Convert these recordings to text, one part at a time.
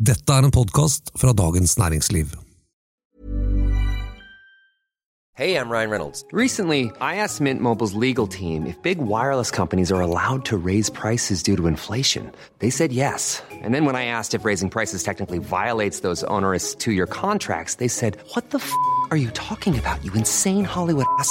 Dette er en podkast fra Dagens Næringsliv. Hey, I'm Ryan Reynolds. Recently, I asked Mint Mobile's legal team if big wireless companies are allowed to raise prices due to inflation. They said yes. And then when I asked if raising prices technically violates those onerous two year contracts, they said, What the f are you talking about, you insane Hollywood ass?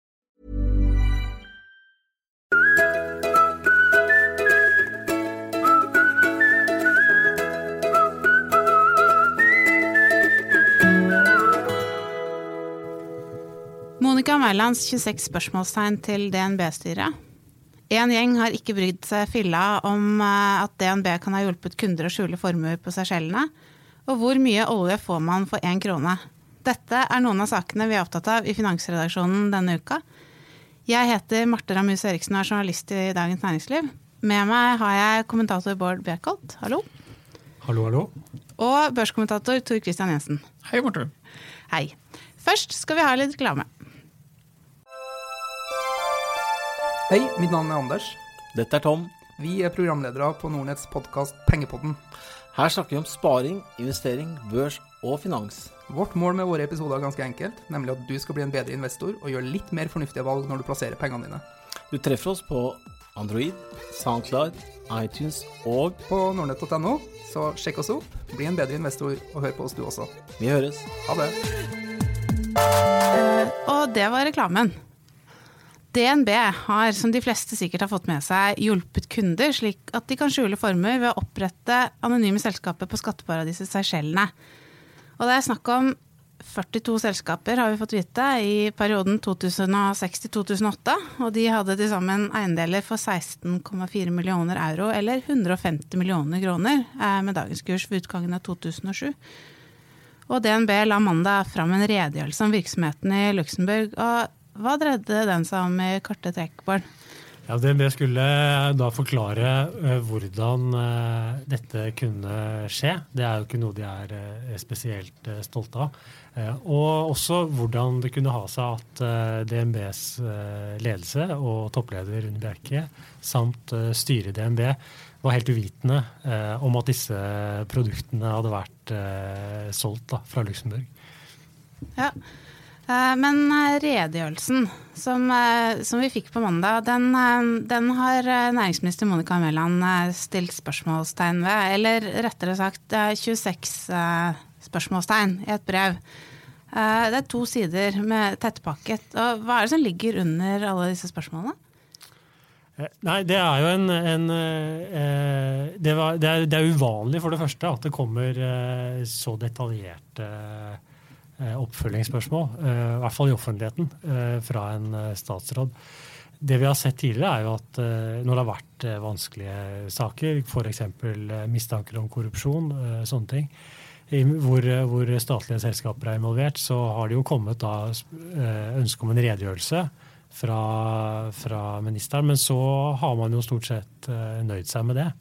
Mælands 26 spørsmålstegn til DNB-styret. En gjeng har ikke brydd seg filla om eh, at DNB kan ha hjulpet kunder å skjule formuer på Seychellene. Og hvor mye olje får man for én krone? Dette er noen av sakene vi er opptatt av i Finansredaksjonen denne uka. Jeg heter Marte Ramus Eriksen og er journalist i Dagens Næringsliv. Med meg har jeg kommentator Bård Bjerkholt, hallo. Hallo, hallo. Og børskommentator Tor Christian Jensen. Hei, Marte. Hei. Først skal vi ha litt reklame. Hei, mitt navn er Anders. Dette er Tom. Vi er programledere på Nordnetts podkast Pengepodden. Her snakker vi om sparing, investering, børs og finans. Vårt mål med våre episoder er ganske enkelt, nemlig at du skal bli en bedre investor og gjøre litt mer fornuftige valg når du plasserer pengene dine. Du treffer oss på Android, Soundcloud, iTunes og På nordnett.no, så sjekk oss opp, bli en bedre investor og hør på oss du også. Vi høres. Ha det. Og det var reklamen. DNB har, som de fleste sikkert har fått med seg, hjulpet kunder slik at de kan skjule formuer ved å opprette anonyme selskaper på skatteparadiset Seychellene. Og det er snakk om 42 selskaper, har vi fått vite, i perioden 2006-2008. Og de hadde til sammen eiendeler for 16,4 millioner euro, eller 150 millioner kroner, eh, med dagens kurs ved utgangen av 2007. Og DNB la mandag fram en redegjørelse om virksomheten i Luxembourg. Og hva dreide den seg om i korte trekk, Bård? Ja, DNB skulle da forklare eh, hvordan eh, dette kunne skje. Det er jo ikke noe de er eh, spesielt stolte av. Og også hvordan det kunne ha seg at DNBs ledelse og toppleder Rune Bjerke samt styret i DNB var helt uvitende om at disse produktene hadde vært solgt da, fra Luxembourg. Ja. Eh, Men eh, redegjørelsen som, eh, som vi fikk på mandag, den, den har næringsminister Monica Mæland stilt spørsmålstegn ved. Eller rettere sagt eh, 26 eh, spørsmålstegn i et brev. Det er to sider med tettpakket. Og hva er det som ligger under alle disse spørsmålene? Nei, det er jo en, en det, var, det, er, det er uvanlig for det første at det kommer så detaljerte eh, oppfølgingsspørsmål, eh, i hvert fall i offentligheten, eh, fra en eh, statsråd. Det vi har sett tidligere, er jo at eh, når det har vært eh, vanskelige saker, f.eks. Eh, mistanker om korrupsjon, eh, sånne ting, hvor, eh, hvor statlige selskaper er involvert, så har det jo kommet da eh, ønske om en redegjørelse fra, fra ministeren, men så har man jo stort sett eh, nøyd seg med det.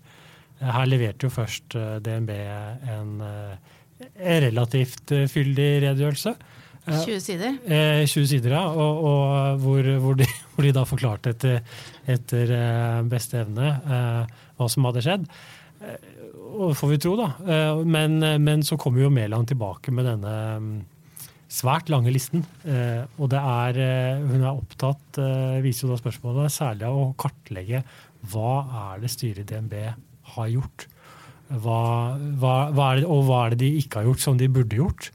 Eh, Her leverte jo først eh, DNB eh, en relativt eh, fyldig redegjørelse. Eh, 20 sider. Eh, 20 sider, ja. Og, og hvor, hvor, de, hvor de da forklarte etter, etter eh, beste evne eh, hva som hadde skjedd. Eh, og får vi tro, da. Eh, men, men så kommer jo Mæland tilbake med denne mm, svært lange listen. Eh, og det er, eh, hun er opptatt, eh, viser jo da spørsmålet, særlig av å kartlegge hva er det styret i DNB har gjort. Hva, hva, hva det, og hva er det de ikke har gjort som de burde gjort?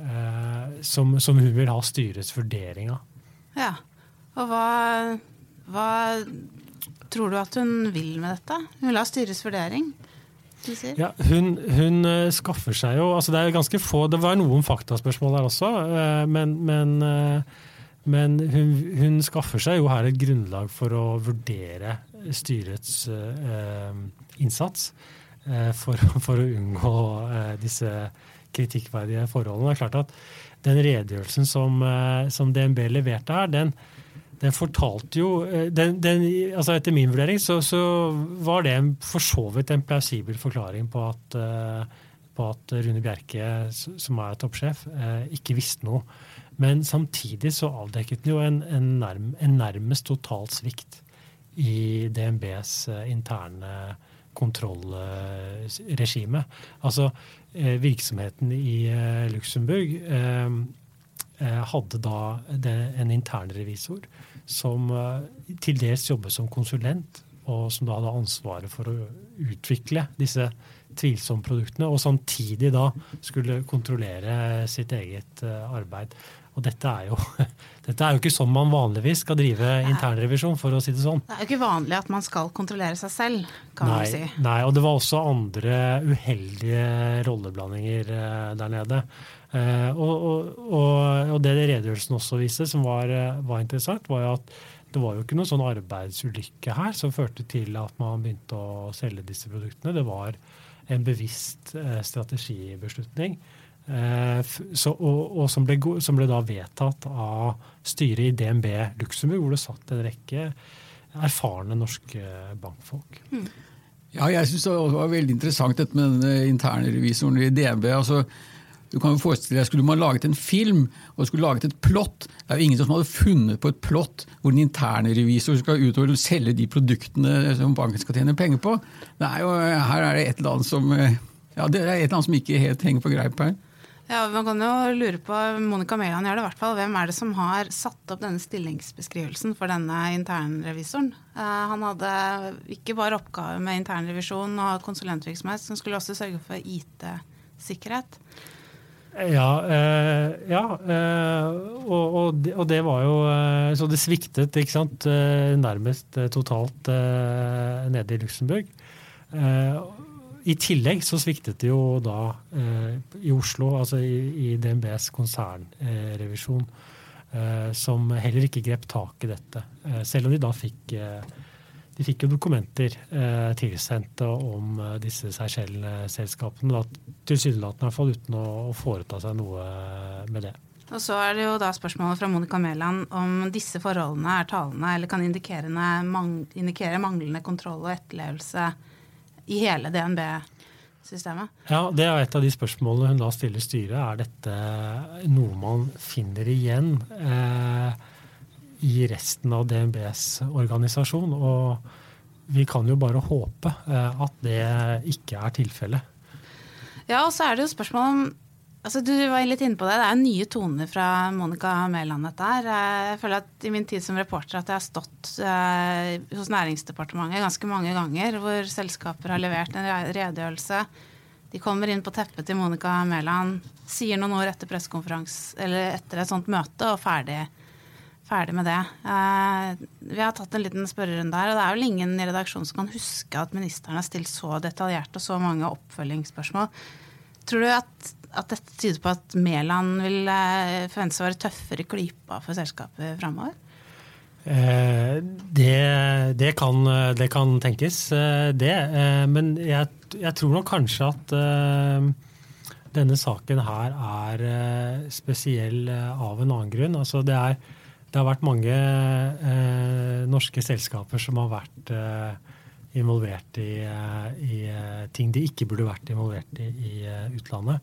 Eh, som, som hun vil ha styrets vurdering av. Ja. Og hva, hva tror du at hun vil med dette? Hun vil ha styrets vurdering. Ja, hun, hun eh, skaffer seg jo altså Det er ganske få, det var noen faktaspørsmål der også, eh, men, men, eh, men hun, hun skaffer seg jo her et grunnlag for å vurdere styrets eh, innsats for, for å unngå eh, disse kritikkverdige forholdene. Det er klart at den redegjørelsen som, eh, som DNB leverte her, den, den fortalte jo eh, den, den, altså Etter min vurdering så, så var det en, for så vidt en plausibel forklaring på at eh, på at Rune Bjerke, som er toppsjef, eh, ikke visste noe. Men samtidig så avdekket den jo en, en, nærm, en nærmest total svikt i DNBs interne kontrollregime. Altså eh, virksomheten i eh, Luxembourg eh, hadde da en internrevisor som til dels jobbet som konsulent, og som da hadde ansvaret for å utvikle disse tvilsomme produktene, og samtidig da skulle kontrollere sitt eget arbeid. Og dette er, jo, dette er jo ikke sånn man vanligvis skal drive internrevisjon, for å si det sånn. Det er jo ikke vanlig at man skal kontrollere seg selv, kan Nei, man si. nei, og det var også andre uheldige rolleblandinger eh, der nede. Eh, og, og, og, og det redegjørelsen også viste, som var, eh, var interessant, var jo at det var jo ikke noen sånn arbeidsulykke her som førte til at man begynte å selge disse produktene. Det var en bevisst strategibeslutning. Eh, så, og, og som, ble, som ble da vedtatt av styret i DNB Luxembourg, hvor det satt en rekke erfarne norske bankfolk. Ja, jeg syns det var veldig interessant dette med denne interne revisoren i DNB. altså du kan jo forestille deg, Skulle man laget en film og skulle laget et plott Det er jo ingen som hadde funnet på et plott hvor den interne revisor skal ut og selge de produktene som banken skal tjene penger på. Det er jo, her er det et eller annet som eh, ja, det er et eller annet som ikke helt henger på greip her. Ja, Man kan jo lure på, Monica Mæland gjør det i hvert fall, hvem er det som har satt opp denne stillingsbeskrivelsen for denne internrevisoren? Eh, han hadde ikke bare oppgave med internrevisjon og konsulentvirksomhet, som skulle også sørge for IT-sikkerhet. Ja, eh, ja eh, og, og, det, og det var jo Så det sviktet ikke sant, nærmest totalt eh, nede i Luxembourg. I tillegg så sviktet det jo da eh, i Oslo, altså i, i DNBs konsernrevisjon, eh, som heller ikke grep tak i dette. Eh, selv om de da fikk eh, de fikk jo dokumenter eh, tilsendt om eh, disse Seychelles-selskapene, tilsynelatende i hvert fall uten å, å foreta seg noe med det. Og så er det jo da spørsmålet fra Monica Mæland om disse forholdene er talende eller kan indikere, mang indikere manglende kontroll og etterlevelse i hele DNB-systemet. Ja, Det er et av de spørsmålene hun da stiller styret. Er dette noe man finner igjen eh, i resten av DNBs organisasjon? Og vi kan jo bare håpe eh, at det ikke er tilfellet. Ja, og så er det jo spørsmål om altså Du var litt inne på det. Det er nye toner fra Monica Mæland, dette her. Jeg føler at i min tid som reporter at jeg har stått eh, hos Næringsdepartementet ganske mange ganger hvor selskaper har levert en redegjørelse. De kommer inn på teppet til Monica Mæland, sier noen ord etter pressekonferanse eller etter et sånt møte, og ferdig, ferdig med det. Eh, vi har tatt en liten spørrerunde her, og det er vel ingen i redaksjonen som kan huske at ministeren har stilt så detaljert og så mange oppfølgingsspørsmål. Tror du at, at dette tyder på at Mæland vil forventes å være tøffere klypa for selskapet framover? Eh, det, det, kan, det kan tenkes, eh, det. Eh, men jeg, jeg tror nok kanskje at eh, denne saken her er eh, spesiell eh, av en annen grunn. Altså det, er, det har vært mange eh, norske selskaper som har vært eh, involvert i, eh, i eh, ting de ikke burde vært involvert i i eh, utlandet.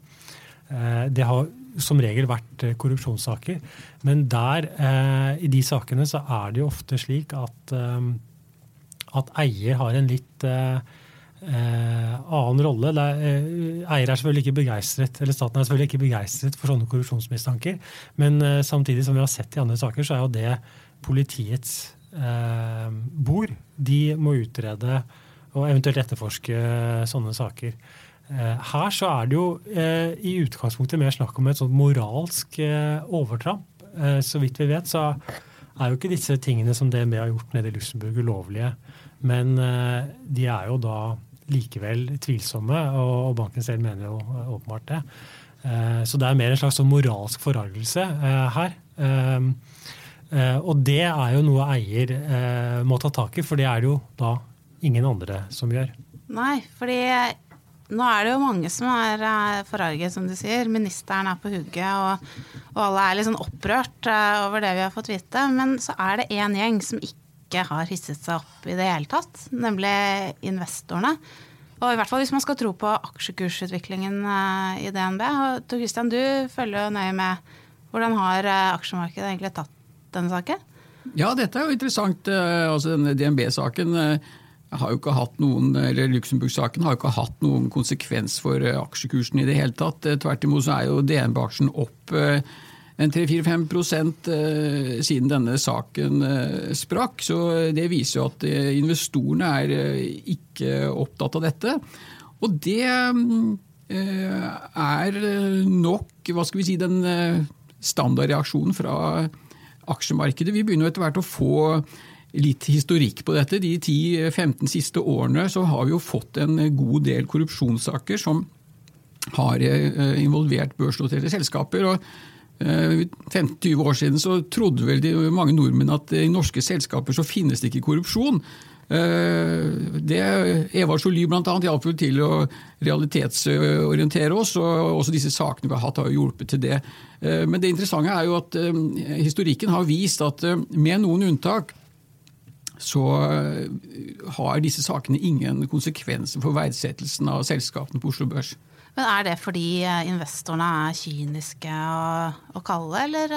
Det har som regel vært korrupsjonssaker, men der, i de sakene, så er det jo ofte slik at, at eier har en litt annen rolle. Eier er selvfølgelig ikke begeistret, eller staten er selvfølgelig ikke begeistret for sånne korrupsjonsmistanker, men samtidig som vi har sett i andre saker, så er jo det politiets eh, bor, De må utrede og eventuelt etterforske sånne saker. Eh, Her så er det jo eh, i utgangspunktet mer snakk om et sånt moralsk eh, overtramp. Eh, Så vidt vi vet, så er jo ikke disse tingene som DNB har gjort nede i Luxembourg ulovlige. Men eh, de er jo da likevel tvilsomme, og banken selv mener jo åpenbart det. Så det er mer en slags sånn moralsk forargelse her. Eh, Og det er jo noe eier eh, må ta tak i, for det er det jo da ingen andre som gjør. Nei, fordi nå er det jo mange som er eh, forarget, som du sier. Ministeren er på hugget, og, og alle er litt sånn opprørt eh, over det vi har fått vite. Men så er det én gjeng som ikke har hisset seg opp i det hele tatt, nemlig investorene. Og i hvert fall hvis man skal tro på aksjekursutviklingen eh, i DNB. Tor Christian, du følger jo nøye med. Hvordan har eh, aksjemarkedet egentlig tatt denne saken? Ja, dette er jo interessant. Eh, Altså, denne DNB-saken eh, har jo ikke hatt noen, eller Luxembourg-saken har jo ikke hatt noen konsekvens for eh, aksjekursen i det hele tatt. Tvert imot så er jo DNB-aksjen opp en 3-4-5 eh, siden denne saken sprakk. Så det viser jo at investorene er ikke opptatt av dette. Og det er nok, hva skal vi si, den standardreaksjonen fra aksjemarkedet. Vi begynner etter hvert å få litt historikk på dette. De 10-15 siste årene så har vi jo fått en god del korrupsjonssaker som har eh, involvert børsnoterte selskaper. og eh, 15-20 år siden så trodde vel de, mange nordmenn at i norske selskaper så finnes det ikke korrupsjon. Eh, Det Eva Joly bl.a. hjalp til å realitetsorientere oss, og også disse sakene vi har hatt har hjulpet til det. Eh, Men det interessante er jo at eh, historikken har vist at med noen unntak så har disse sakene ingen konsekvenser for verdsettelsen av selskapene på Oslo Børs. Men Er det fordi investorene er kyniske og, og kalde, eller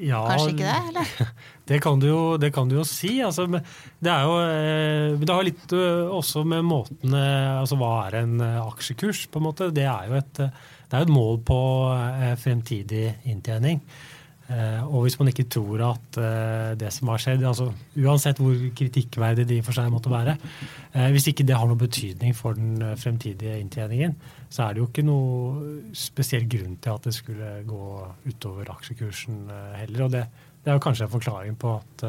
Ja, kanskje ikke det? eller? Det kan du jo, det kan du jo si. Altså, det, er jo, eh, det har litt eh, også med måten eh, altså Hva er en aksjekurs? på en måte? Det er jo et, det er et mål på fremtidig inntjening. Eh, Og hvis man ikke tror at eh, det som har skjedd, altså uansett hvor kritikkverdig det i for seg måtte være, eh, hvis ikke det har noen betydning for den fremtidige inntjeningen, så er det jo ikke noe spesiell grunn til at det skulle gå utover aksjekursen heller. Og det, det er jo kanskje en forklaring på at,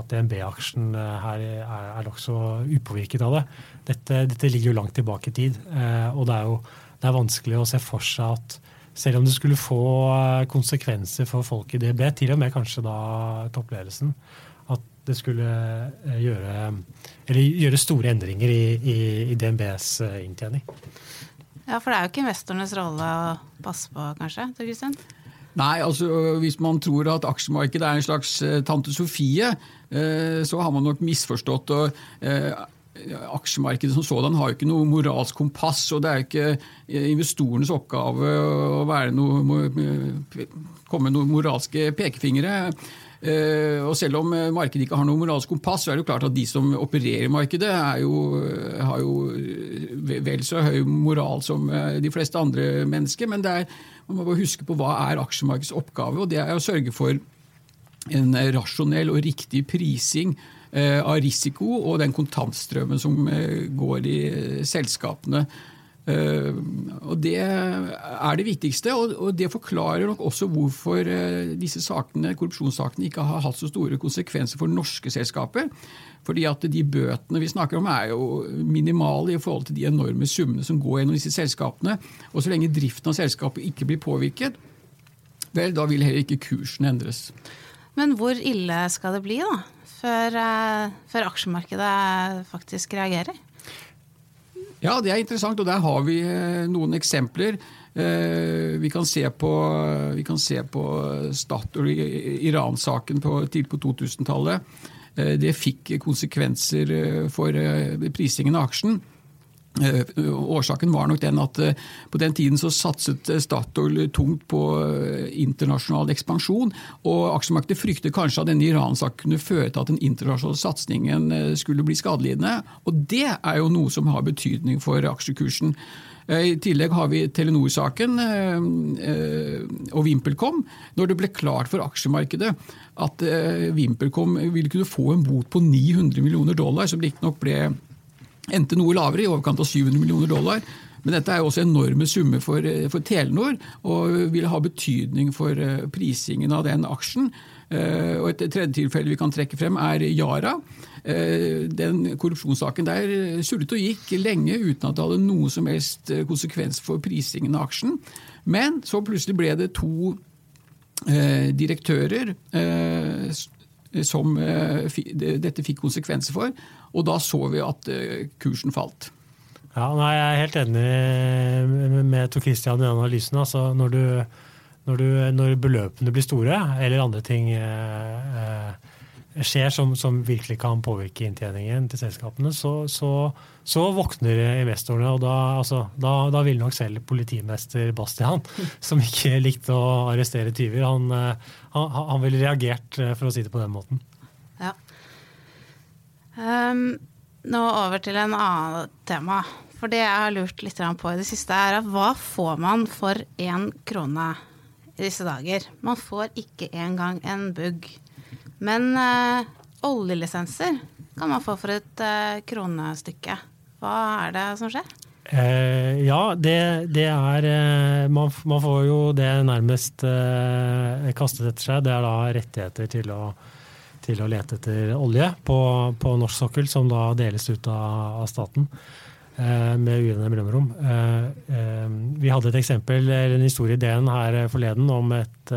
at DNB-aksjen her er, er nokså upåvirket av det. Dette, dette ligger jo langt tilbake i tid, og det er jo det er vanskelig å se for seg at selv om det skulle få eh, konsekvenser for folk i DB, til og med kanskje da toppledelsen, at det skulle eh, gjøre, eller gjøre store endringer i, i, i DNBs eh, inntjening. Ja, For det er jo ikke investorenes rolle å passe på, kanskje? Tor Christian? Nei, altså hvis man tror at aksjemarkedet er en slags tante Sofie, eh, så har man nok misforstått. og eh, Aksjemarkedet som sådan har jo ikke noe moralsk kompass, og det er jo ikke eh, investorenes oppgave å noe, komme med noen moralske pekefingre. Eh, og selv om eh, markedet ikke har noe moralsk kompass, så er det jo klart at de som opererer i markedet, jo, har jo vel så høy moral som eh, de fleste andre mennesker. Men er, man må bare huske på hva er aksjemarkedets oppgave, og det er å sørge for en rasjonell og riktig prising eh, av risiko og den kontantstrømmen som eh, går i eh, selskapene. Eh, og Det er det viktigste, og, det forklarer nok også hvorfor eh, disse sakene, korrupsjonssakene ikke har hatt så store konsekvenser for norske selskaper. Fordi at de bøtene vi snakker om er jo minimale i forhold til de enorme summene som går gjennom disse selskapene. Og så lenge driften av selskapet ikke blir påvirket, vel, da vil heller ikke kursen endres. Men hvor ille skal det bli, da? Før, eh, før aksjemarkedet faktisk reagerer? Ja, det er interessant, og der har vi eh, noen eksempler. Eh, Vi kan se på, på Statoil, Iran-saken på, tidlig på 2000-tallet. Eh, Det fikk konsekvenser eh, for eh, prisingen av aksjen. Eh, Årsaken var nok den at eh, på den tiden så satset eh, Statoil tungt på internasjonal ekspansjon, og aksjemarkedet fryktet kanskje at denne Iran-saken kunne føre til at den internasjonale satsingen skulle bli skadelidende. Og det er jo noe som har betydning for aksjekursen. I tillegg har vi Telenor-saken og VimpelCom. Når det ble klart for aksjemarkedet at VimpelCom ville kunne få en bot på 900 millioner dollar, som riktignok ble endte noe lavere, i overkant av 700 millioner dollar. Men dette er jo også enorme summer for, for Telenor, og vil ha betydning for eh, prisingen av den aksjen. Eh, Og Et tredje tilfelle vi kan trekke frem, er Yara. Eh, Den korrupsjonssaken der surret og gikk lenge uten at det hadde noe som helst eh, konsekvens for prisingen av aksjen. Men så plutselig ble det to eh, direktører eh, som eh, dette fikk konsekvenser for, og da så vi at eh, kursen falt. Ja, nei, Jeg er helt enig med- med Tor Christian i den analysen. Altså, når, du, når, du, når beløpene blir store, eller andre ting eh, eh, skjer som, som, virkelig kan påvirke inntjeningen til selskapene, så, så, så våkner investorene. Og da, altså, da, da, vil nok selv politimester Bastian, som ikke likte å arrestere tyver, han, eh, han, han ville reagert, eh, for å si det på den måten. Ja. Um, nå over til en annen tema. For det jeg har lurt litt på i det siste, er at hva får man for én krone i disse dager? Man får ikke engang en bugg. Men uh, oljelisenser kan man få for et uh, kronestykke. Hva er det som skjer? Eh, ja, det, det er eh, man, man, får jo det nærmest eh, kastet etter seg. Det er da rettigheter til å, til å lete etter olje på, på, norsk sokkel, som da deles ut av, av staten eh, med ujevne mellomrom. vi hadde et eksempel, eller en historie i DN her forleden om et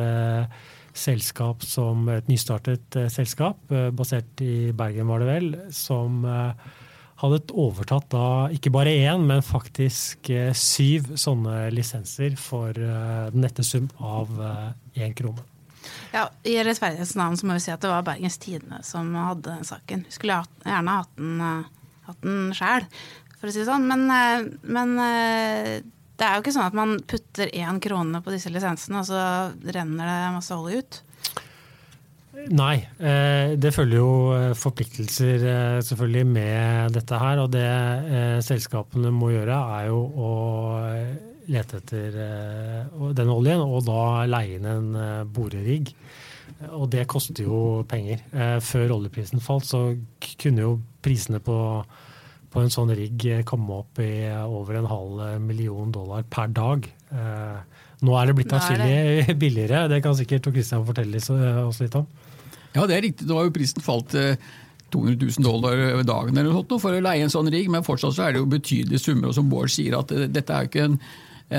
selskap som et nystartet eh, selskap, eh, basert i Bergen var det vel, som eh, hadde overtatt da ikke bare én, men faktisk syv sånne lisenser for den nette sum av én krone. Ja, I rettferdighetens navn så må vi si at det var Bergens Tidende som hadde den saken. Vi skulle gjerne hatt den, hatt den sjæl, for å si det sånn. Men, men det er jo ikke sånn at man putter én krone på disse lisensene, og så renner det masse olje ut? Nei. Eh, det følger jo eh, forpliktelser eh, selvfølgelig med dette her. Og det selskapene må gjøre, er jo å lete etter den oljen, og da leie inn en borerigg. Og det koster jo penger. Før oljeprisen falt, så kunne jo prisene på på en sånn rigg komme opp i over en halv million dollar per dag. Eh, nå er det blitt atskillig billigere, det kan sikkert Tor Christian fortelle oss litt om. Ja, det er riktig. Nå har jo prisen falt 200 000 dollar over dagen eller noe for å leie en sånn rigg, men fortsatt så er det jo betydelige summer. Og som Bård sier, at eh, dette er jo ikke en,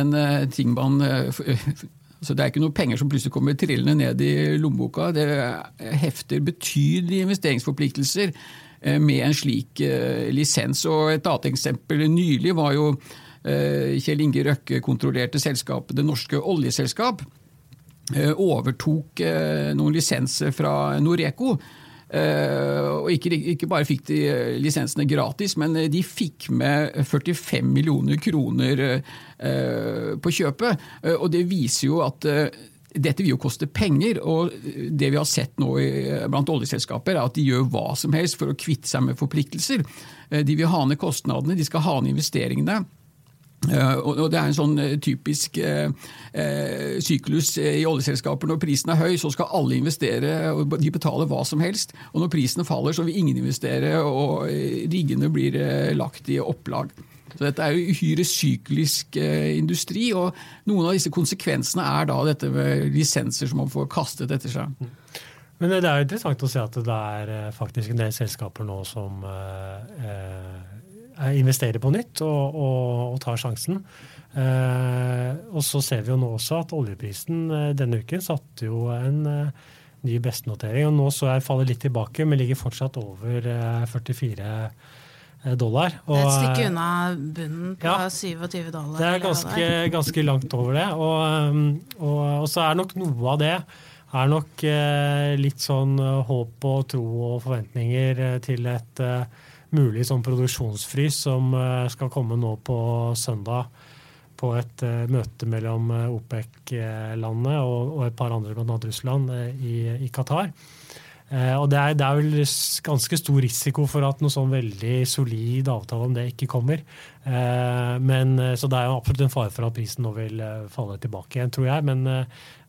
en eh, ting man så Det er ikke noe penger som plutselig kommer trillende ned i lommeboka. Det hefter betydelige investeringsforpliktelser Eh, med en slik eh, lisens. Og Et annet eksempel nylig var jo eh, Kjell Inge Røkke kontrollerte selskapet Det Norske Oljeselskap. Overtok noen lisenser fra Noreco. Og ikke, ikke, bare fikk de lisensene gratis, men de fikk med 45 millioner kroner på kjøpet. Og det viser jo at dette vil jo koste penger, og det vi har sett nå blant oljeselskaper, er at de gjør hva som helst for å kvitte seg med forpliktelser. Eh, de vil ha ned kostnadene, de skal ha ned investeringene. Uh, og Det er en sånn uh, typisk syklus i oljeselskaper. Når prisen er høy, så skal alle investere, og de betaler hva som helst. Og når prisen faller, så vil ingen investere, og riggene blir lagt i opplag. Så Dette er jo uhyre syklisk eh, industri, og noen av disse konsekvensene er da dette med lisenser som man får kastet etter seg. Mm. Men det er jo interessant å se at det er eh, faktisk en del selskaper nå som eh, eh, investerer på nytt og, og, og tar sjansen. Eh, og så ser vi jo nå også at oljeprisen eh, denne uken satte jo en ny bestenotering. og Nå så jeg faller litt tilbake, men ligger fortsatt over 44 Eh, dollar. Og, det er et stykke eh, unna bunnen på ja, 27 dollar. Det er ganske, ganske langt over det. Og, um, og, og, så er nok noe av det er nok eh, litt sånn håp og tro og forventninger til et mulig sånn produksjonsfrys som skal komme nå på søndag på et møte mellom OPEC-landene og, et par andre, bl.a. Russland, i, i Qatar. Eh, og det er, det er, vel ganske stor risiko for at noe sånn veldig solid avtale om det ikke kommer. Eh, men, eh, så det er jo absolutt en fare for at prisen nå vil falle tilbake igjen, tror jeg. Men,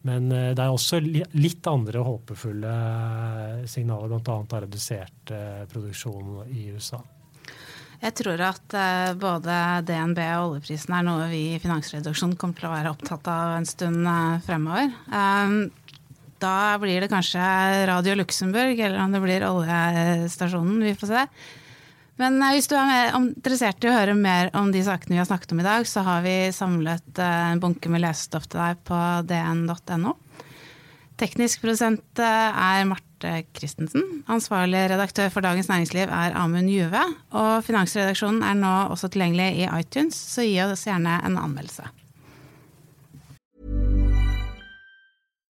men det er også litt andre håpefulle signaler, bl.a. av redusert produksjon i USA. Jeg tror at både DNB og oljeprisen er noe vi i Finansreduksjonen kommer til å være opptatt av en stund fremover. Da blir det kanskje Radio Luxembourg, eller om det blir oljestasjonen. Vi får se. Men eh, hvis du er interessert i å høre mer om de sakene vi har snakket om i dag, så har vi samlet eh, en bunke med lesestoff til deg på dn.no. Teknisk produsent eh, er Marte Christensen. Ansvarlig redaktør for Dagens Næringsliv er Amund Juve. Og finansredaksjonen er nå også tilgjengelig i iTunes, så gi oss gjerne en anmeldelse.